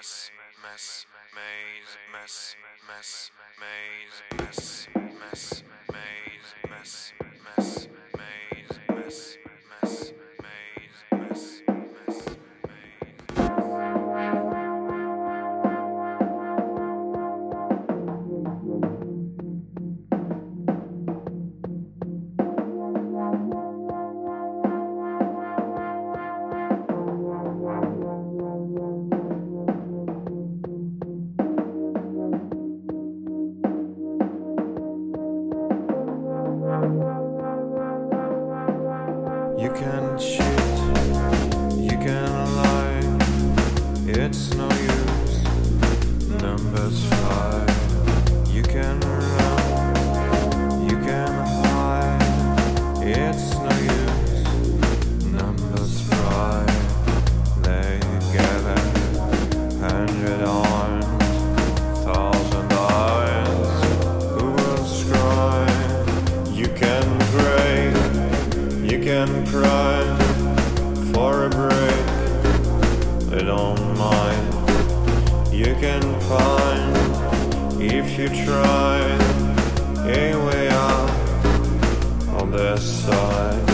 mess, mess, maze, mess, mess, maze, mess, mess, maze, You can cheat, you can lie, it's no use. Numbers Can cry for a break, they don't mind. You can find, if you try, a way out on their side.